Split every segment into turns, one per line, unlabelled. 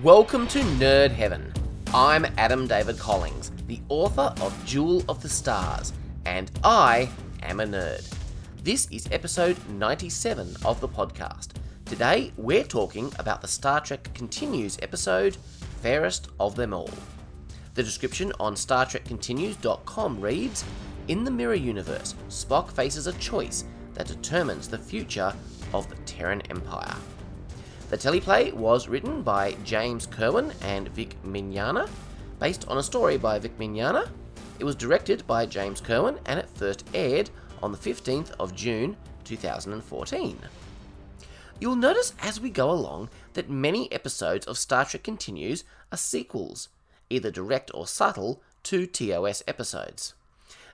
Welcome to Nerd Heaven. I'm Adam David Collings, the author of Jewel of the Stars, and I am a nerd. This is episode 97 of the podcast. Today, we're talking about the Star Trek Continues episode, Fairest of Them All. The description on StarTrekContinues.com reads In the Mirror Universe, Spock faces a choice that determines the future of the Terran Empire. The teleplay was written by James Kerwin and Vic Mignogna, based on a story by Vic Mignogna. It was directed by James Kerwin and it first aired on the 15th of June 2014. You'll notice as we go along that many episodes of Star Trek Continues are sequels, either direct or subtle, to TOS episodes.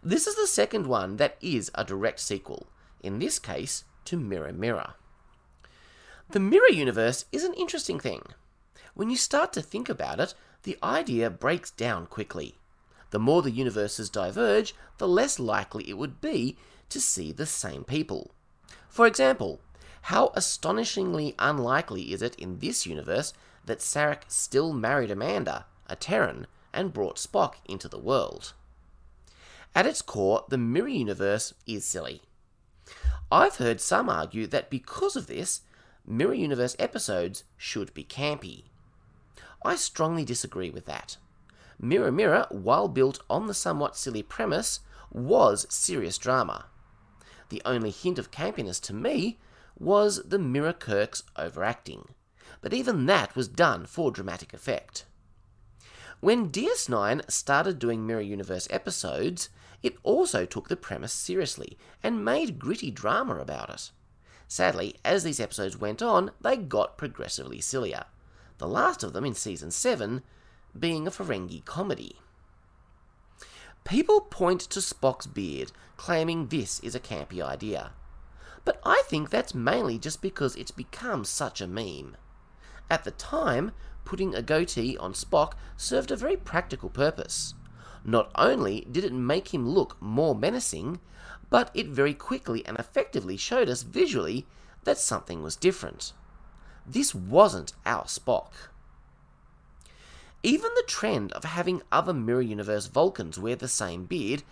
This is the second one that is a direct sequel, in this case to Mirror Mirror. The mirror universe is an interesting thing. When you start to think about it, the idea breaks down quickly. The more the universes diverge, the less likely it would be to see the same people. For example, how astonishingly unlikely is it in this universe that Sarek still married Amanda, a Terran, and brought Spock into the world? At its core, the mirror universe is silly. I've heard some argue that because of this, Mirror Universe episodes should be campy. I strongly disagree with that. Mirror Mirror, while built on the somewhat silly premise, was serious drama. The only hint of campiness to me was the Mirror Kirk's overacting, but even that was done for dramatic effect. When DS9 started doing Mirror Universe episodes, it also took the premise seriously and made gritty drama about it. Sadly, as these episodes went on, they got progressively sillier. The last of them in season 7 being a Ferengi comedy. People point to Spock's beard, claiming this is a campy idea. But I think that's mainly just because it's become such a meme. At the time, putting a goatee on Spock served a very practical purpose. Not only did it make him look more menacing, but it very quickly and effectively showed us visually that something was different. This wasn't our Spock. Even the trend of having other Mirror Universe Vulcans wear the same beard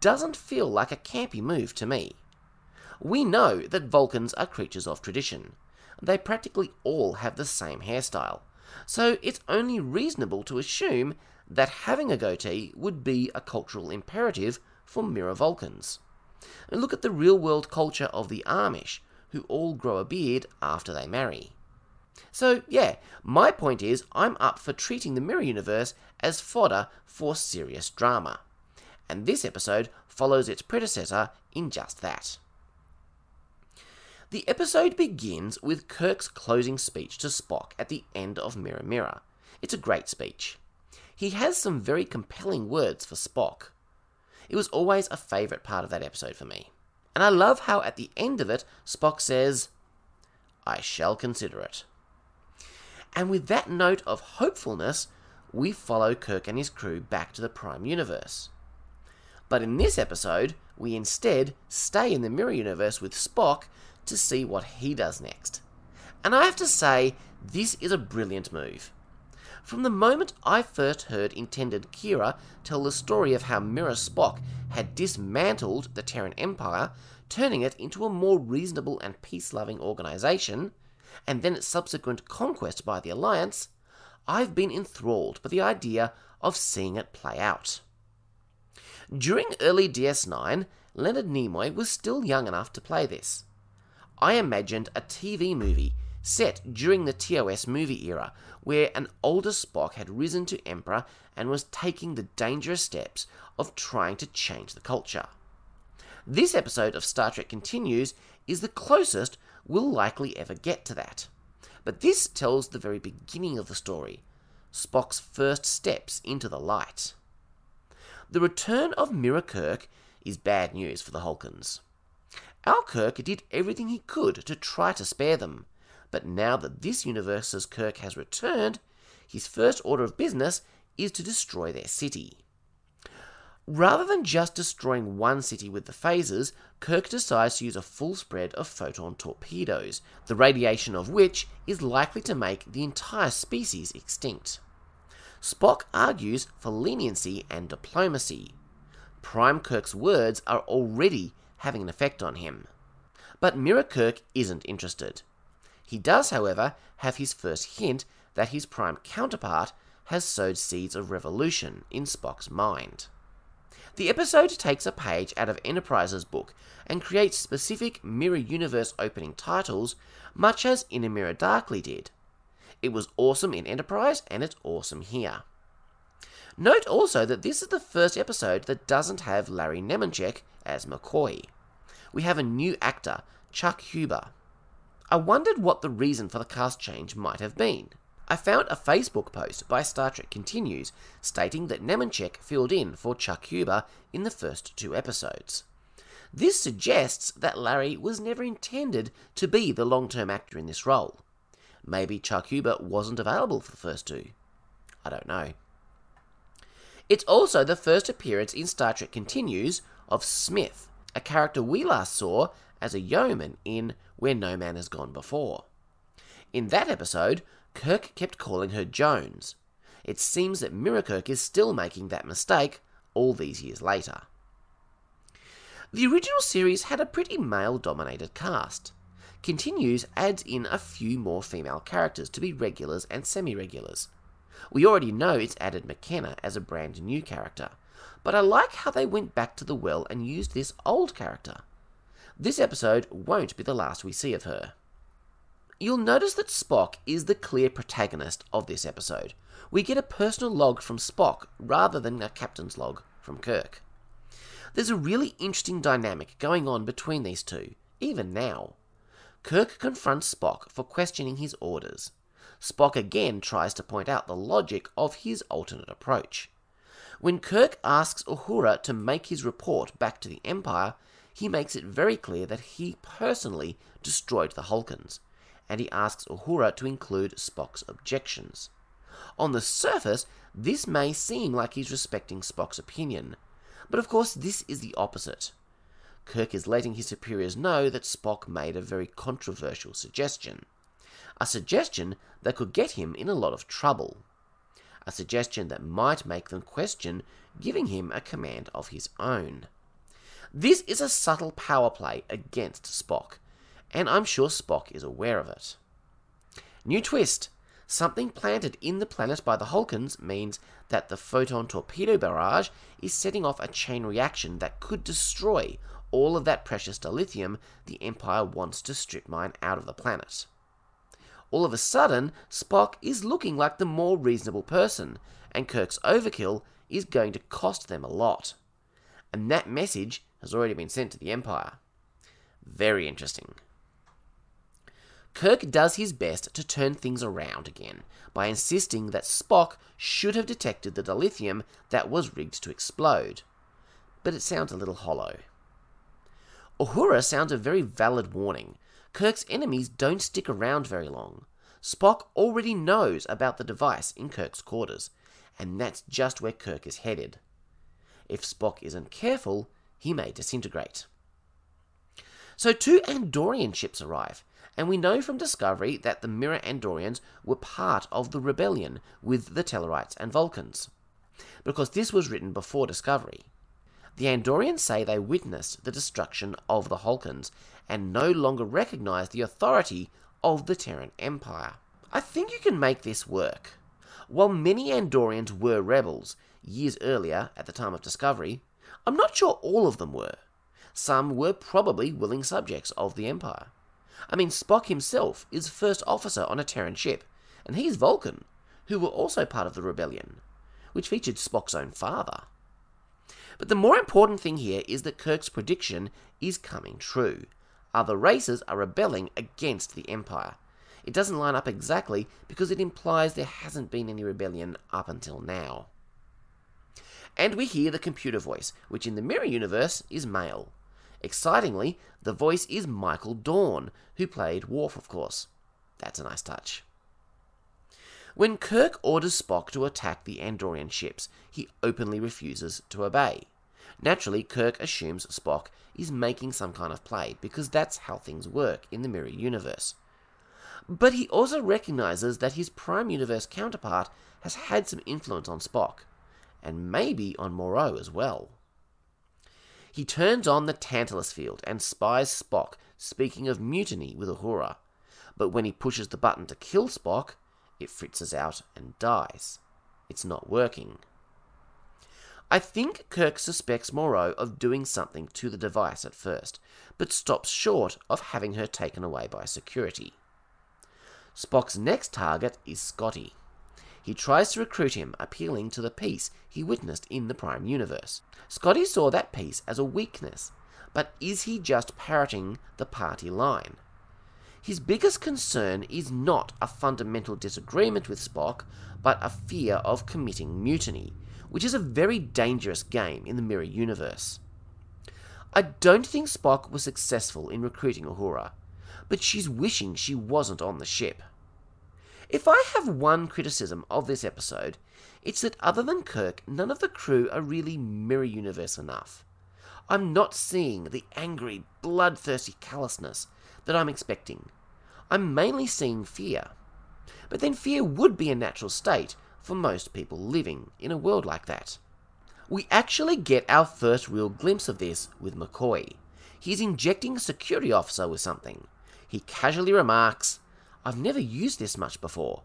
doesn't feel like a campy move to me. We know that Vulcans are creatures of tradition. They practically all have the same hairstyle, so it's only reasonable to assume that having a goatee would be a cultural imperative for Mirror Vulcans. And look at the real world culture of the Amish, who all grow a beard after they marry. So, yeah, my point is I'm up for treating the Mirror Universe as fodder for serious drama. And this episode follows its predecessor in just that. The episode begins with Kirk's closing speech to Spock at the end of Mirror Mirror. It's a great speech. He has some very compelling words for Spock. It was always a favourite part of that episode for me. And I love how at the end of it, Spock says, I shall consider it. And with that note of hopefulness, we follow Kirk and his crew back to the Prime Universe. But in this episode, we instead stay in the Mirror Universe with Spock to see what he does next. And I have to say, this is a brilliant move. From the moment I first heard Intendant Kira tell the story of how Mirror Spock had dismantled the Terran Empire, turning it into a more reasonable and peace loving organization, and then its subsequent conquest by the Alliance, I've been enthralled by the idea of seeing it play out. During early DS9, Leonard Nimoy was still young enough to play this. I imagined a TV movie set during the TOS movie era, where an older Spock had risen to Emperor and was taking the dangerous steps of trying to change the culture. This episode of Star Trek Continues is the closest we'll likely ever get to that. But this tells the very beginning of the story Spock's first steps into the light. The return of Mirror Kirk is bad news for the Halkans. Our Kirk did everything he could to try to spare them, but now that this universe's Kirk has returned, his first order of business is to destroy their city. Rather than just destroying one city with the phasers, Kirk decides to use a full spread of photon torpedoes, the radiation of which is likely to make the entire species extinct. Spock argues for leniency and diplomacy. Prime Kirk's words are already having an effect on him. But Mirror Kirk isn't interested. He does, however, have his first hint that his Prime counterpart has sowed seeds of revolution in Spock's mind. The episode takes a page out of Enterprise's book and creates specific Mirror Universe opening titles, much as In a Mirror Darkly did. It was awesome in Enterprise, and it's awesome here. Note also that this is the first episode that doesn't have Larry Nemecek as McCoy. We have a new actor, Chuck Huber. I wondered what the reason for the cast change might have been. I found a Facebook post by Star Trek Continues stating that Nemecek filled in for Chuck Huber in the first two episodes. This suggests that Larry was never intended to be the long term actor in this role. Maybe Chuck Huber wasn't available for the first two. I don't know. It's also the first appearance in Star Trek Continues of Smith, a character we last saw as a yeoman in Where No Man Has Gone Before. In that episode, Kirk kept calling her Jones. It seems that Mirror Kirk is still making that mistake all these years later. The original series had a pretty male dominated cast. Continues adds in a few more female characters to be regulars and semi regulars. We already know it's added McKenna as a brand new character, but I like how they went back to the well and used this old character. This episode won't be the last we see of her. You'll notice that Spock is the clear protagonist of this episode. We get a personal log from Spock rather than a captain's log from Kirk. There's a really interesting dynamic going on between these two, even now. Kirk confronts Spock for questioning his orders. Spock again tries to point out the logic of his alternate approach. When Kirk asks Uhura to make his report back to the Empire, he makes it very clear that he personally destroyed the Halkans and he asks Uhura to include Spock's objections. On the surface, this may seem like he's respecting Spock's opinion, but of course, this is the opposite. Kirk is letting his superiors know that Spock made a very controversial suggestion. A suggestion that could get him in a lot of trouble. A suggestion that might make them question giving him a command of his own. This is a subtle power play against Spock, and I'm sure Spock is aware of it. New twist something planted in the planet by the Halkans means that the photon torpedo barrage is setting off a chain reaction that could destroy all of that precious dilithium the Empire wants to strip mine out of the planet. All of a sudden, Spock is looking like the more reasonable person, and Kirk's overkill is going to cost them a lot. And that message has already been sent to the Empire. Very interesting. Kirk does his best to turn things around again by insisting that Spock should have detected the dilithium that was rigged to explode. But it sounds a little hollow. Uhura sounds a very valid warning. Kirk's enemies don't stick around very long. Spock already knows about the device in Kirk's quarters, and that's just where Kirk is headed. If Spock isn't careful, he may disintegrate. So two Andorian ships arrive, and we know from Discovery that the Mirror Andorians were part of the rebellion with the Tellarites and Vulcans, because this was written before Discovery. The Andorians say they witnessed the destruction of the Halkans and no longer recognize the authority of the Terran Empire. I think you can make this work. While many Andorians were rebels years earlier at the time of Discovery, I'm not sure all of them were. Some were probably willing subjects of the Empire. I mean, Spock himself is first officer on a Terran ship, and he's Vulcan, who were also part of the rebellion, which featured Spock's own father. But the more important thing here is that Kirk's prediction is coming true. Other races are rebelling against the Empire. It doesn't line up exactly because it implies there hasn't been any rebellion up until now. And we hear the computer voice, which in the Mirror universe is male. Excitingly, the voice is Michael Dorn, who played Worf, of course. That's a nice touch. When Kirk orders Spock to attack the Andorian ships, he openly refuses to obey. Naturally, Kirk assumes Spock is making some kind of play because that's how things work in the Mirror Universe. But he also recognizes that his Prime Universe counterpart has had some influence on Spock, and maybe on Moreau as well. He turns on the Tantalus field and spies Spock speaking of mutiny with Uhura, but when he pushes the button to kill Spock, it fritzes out and dies. It's not working. I think Kirk suspects Moreau of doing something to the device at first, but stops short of having her taken away by security. Spock's next target is Scotty. He tries to recruit him, appealing to the peace he witnessed in the Prime Universe. Scotty saw that peace as a weakness, but is he just parroting the party line? His biggest concern is not a fundamental disagreement with Spock, but a fear of committing mutiny, which is a very dangerous game in the Mirror Universe. I don't think Spock was successful in recruiting Uhura, but she's wishing she wasn't on the ship. If I have one criticism of this episode, it's that other than Kirk, none of the crew are really Mirror Universe enough. I'm not seeing the angry, bloodthirsty callousness that I'm expecting. I'm mainly seeing fear. But then fear would be a natural state for most people living in a world like that. We actually get our first real glimpse of this with McCoy. He's injecting a security officer with something. He casually remarks, I've never used this much before.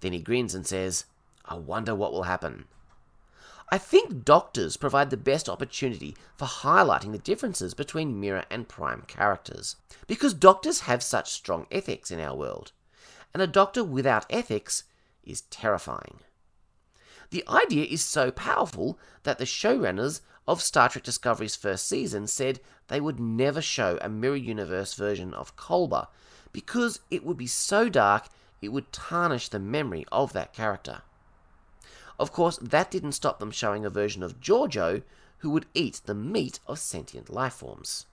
Then he grins and says, I wonder what will happen. I think doctors provide the best opportunity for highlighting the differences between mirror and prime characters, because doctors have such strong ethics in our world, and a doctor without ethics is terrifying. The idea is so powerful that the showrunners of Star Trek Discovery's first season said they would never show a Mirror Universe version of Culber because it would be so dark it would tarnish the memory of that character. Of course, that didn't stop them showing a version of Georgiou who would eat the meat of sentient life forms.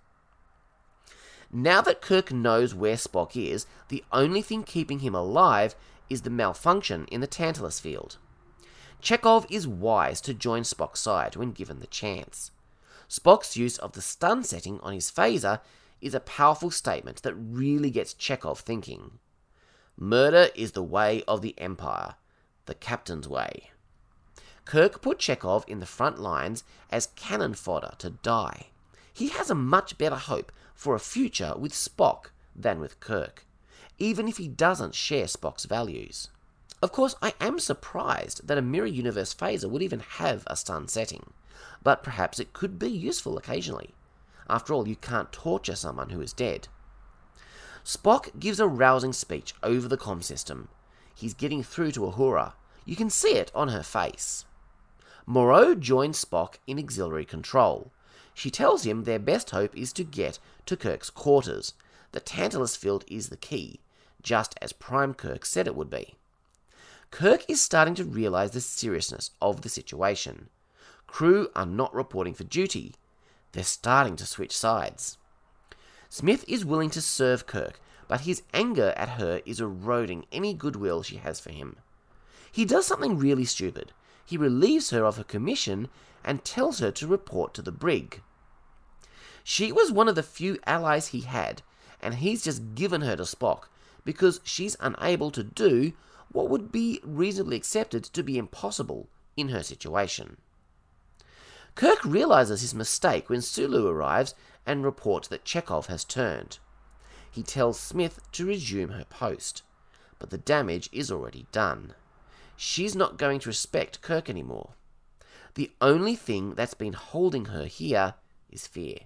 Now that Kirk knows where Spock is, the only thing keeping him alive is the malfunction in the Tantalus field. Chekov is wise to join Spock's side when given the chance. Spock's use of the stun setting on his phaser is a powerful statement that really gets Chekov thinking. Murder is the way of the Empire, the captain's way. Kirk put Chekov in the front lines as cannon fodder to die. He has a much better hope for a future with Spock than with Kirk, even if he doesn't share Spock's values. Of course, I am surprised that a Mirror Universe phaser would even have a stun setting, but perhaps it could be useful occasionally. After all, you can't torture someone who is dead. Spock gives a rousing speech over the com system. He's getting through to Uhura. You can see it on her face. Moreau joins Spock in auxiliary control. She tells him their best hope is to get to Kirk's quarters. The Tantalus field is the key, just as Prime Kirk said it would be. Kirk is starting to realize the seriousness of the situation. Crew are not reporting for duty. They're starting to switch sides. Smith is willing to serve Kirk, but his anger at her is eroding any goodwill she has for him. He does something really stupid he relieves her of her commission and tells her to report to the brig. She was one of the few allies he had, and he's just given her to Spock because she's unable to do what would be reasonably accepted to be impossible in her situation. Kirk realizes his mistake when Sulu arrives and reports that Chekov has turned. He tells Smith to resume her post, but the damage is already done she's not going to respect Kirk anymore. The only thing that's been holding her here is fear,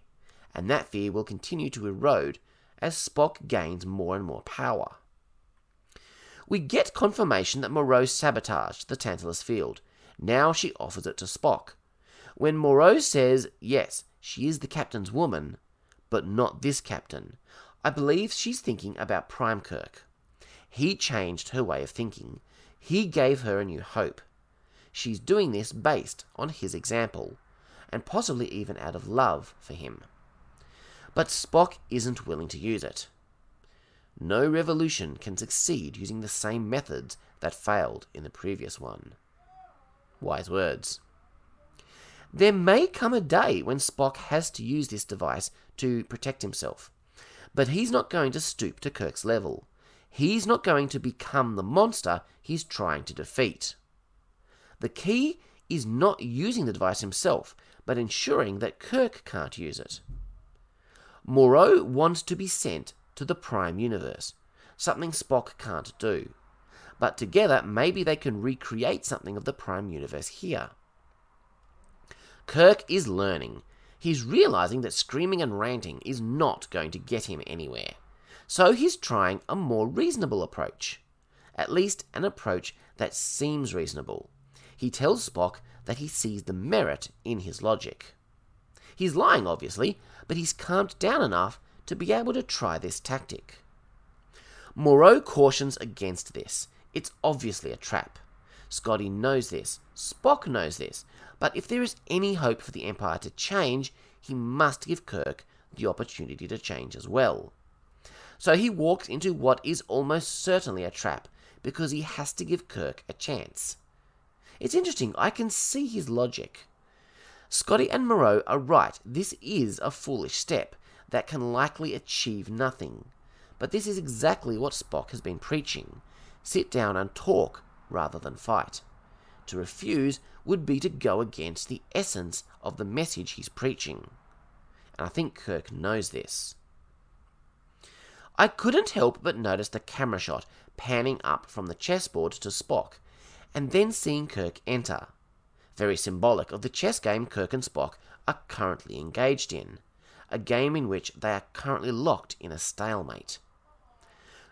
and that fear will continue to erode as Spock gains more and more power. We get confirmation that Moreau sabotaged the Tantalus field. Now she offers it to Spock. When Moreau says, yes, she is the captain's woman, but not this captain, I believe she's thinking about Prime Kirk. He changed her way of thinking, he gave her a new hope. She's doing this based on his example, and possibly even out of love for him. But Spock isn't willing to use it. No revolution can succeed using the same methods that failed in the previous one. Wise words. There may come a day when Spock has to use this device to protect himself, but he's not going to stoop to Kirk's level. He's not going to become the monster he's trying to defeat. The key is not using the device himself, but ensuring that Kirk can't use it. Moreau wants to be sent to the Prime Universe, something Spock can't do. But together, maybe they can recreate something of the Prime Universe here. Kirk is learning. He's realizing that screaming and ranting is not going to get him anywhere. So he's trying a more reasonable approach. At least an approach that seems reasonable. He tells Spock that he sees the merit in his logic. He's lying, obviously, but he's calmed down enough to be able to try this tactic. Moreau cautions against this. It's obviously a trap. Scotty knows this, Spock knows this, but if there is any hope for the Empire to change, he must give Kirk the opportunity to change as well. So he walks into what is almost certainly a trap, because he has to give Kirk a chance. It's interesting, I can see his logic. Scotty and Moreau are right, this is a foolish step that can likely achieve nothing. But this is exactly what Spock has been preaching sit down and talk rather than fight. To refuse would be to go against the essence of the message he's preaching. And I think Kirk knows this. I couldn't help but notice the camera shot panning up from the chessboard to Spock, and then seeing Kirk enter. Very symbolic of the chess game Kirk and Spock are currently engaged in, a game in which they are currently locked in a stalemate.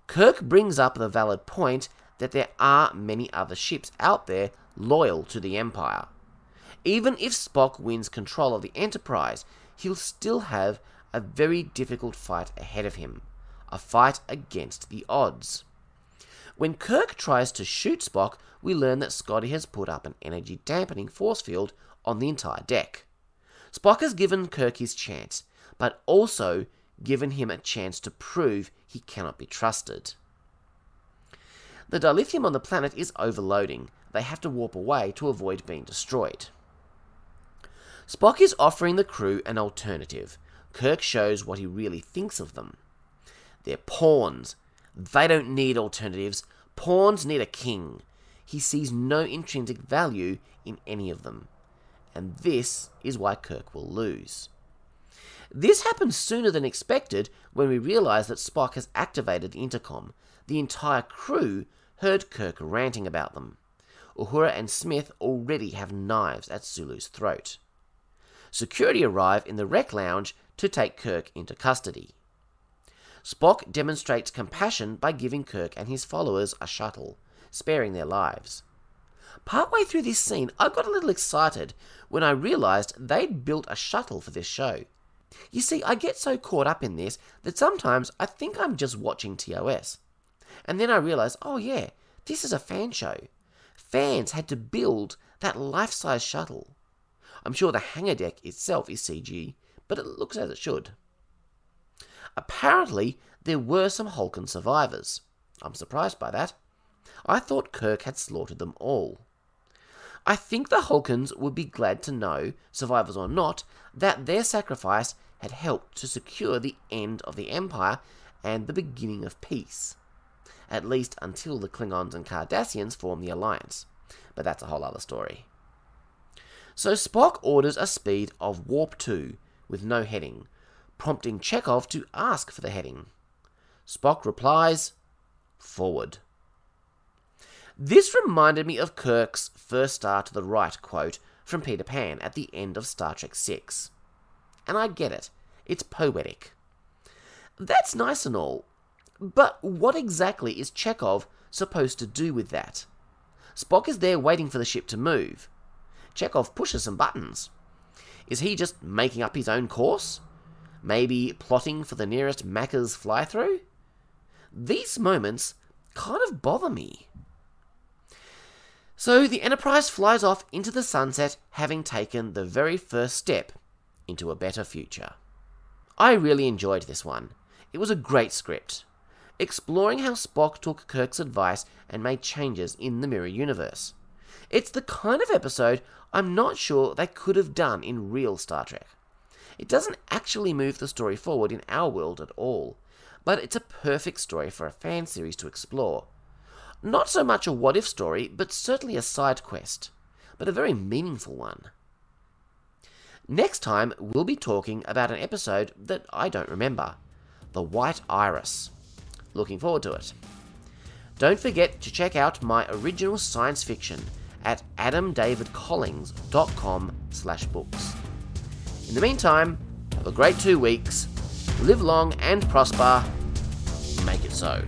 Kirk brings up the valid point that there are many other ships out there loyal to the Empire. Even if Spock wins control of the Enterprise, he'll still have a very difficult fight ahead of him a fight against the odds. When Kirk tries to shoot Spock, we learn that Scotty has put up an energy dampening force field on the entire deck. Spock has given Kirk his chance, but also given him a chance to prove he cannot be trusted. The dilithium on the planet is overloading. They have to warp away to avoid being destroyed. Spock is offering the crew an alternative. Kirk shows what he really thinks of them. They're pawns. They don't need alternatives. Pawns need a king. He sees no intrinsic value in any of them. And this is why Kirk will lose. This happens sooner than expected when we realize that Spock has activated the intercom. The entire crew heard Kirk ranting about them. Uhura and Smith already have knives at Sulu's throat. Security arrive in the rec lounge to take Kirk into custody. Spock demonstrates compassion by giving Kirk and his followers a shuttle, sparing their lives. Partway through this scene, I got a little excited when I realized they'd built a shuttle for this show. You see, I get so caught up in this that sometimes I think I'm just watching TOS. And then I realise, oh yeah, this is a fan show. Fans had to build that life size shuttle. I'm sure the hangar deck itself is CG, but it looks as it should. Apparently, there were some Halkan survivors. I'm surprised by that. I thought Kirk had slaughtered them all. I think the Halkans would be glad to know, survivors or not, that their sacrifice had helped to secure the end of the Empire and the beginning of peace at least until the Klingons and Cardassians form the Alliance. But that's a whole other story. So Spock orders a speed of warp 2 with no heading, prompting Chekov to ask for the heading. Spock replies, Forward. This reminded me of Kirk's first star to the right quote from Peter Pan at the end of Star Trek VI. And I get it, it's poetic. That's nice and all, but what exactly is Chekov supposed to do with that? Spock is there waiting for the ship to move. Chekov pushes some buttons. Is he just making up his own course? Maybe plotting for the nearest Macca's fly through? These moments kind of bother me. So the Enterprise flies off into the sunset, having taken the very first step into a better future. I really enjoyed this one. It was a great script exploring how Spock took Kirk's advice and made changes in the mirror universe. It's the kind of episode I'm not sure they could have done in real Star Trek. It doesn't actually move the story forward in our world at all, but it's a perfect story for a fan series to explore. Not so much a what if story, but certainly a side quest, but a very meaningful one. Next time, we'll be talking about an episode that I don't remember The White Iris. Looking forward to it. Don't forget to check out my original science fiction at adamdavidcollings.com slash books. In the meantime, have a great two weeks, live long and prosper, make it so.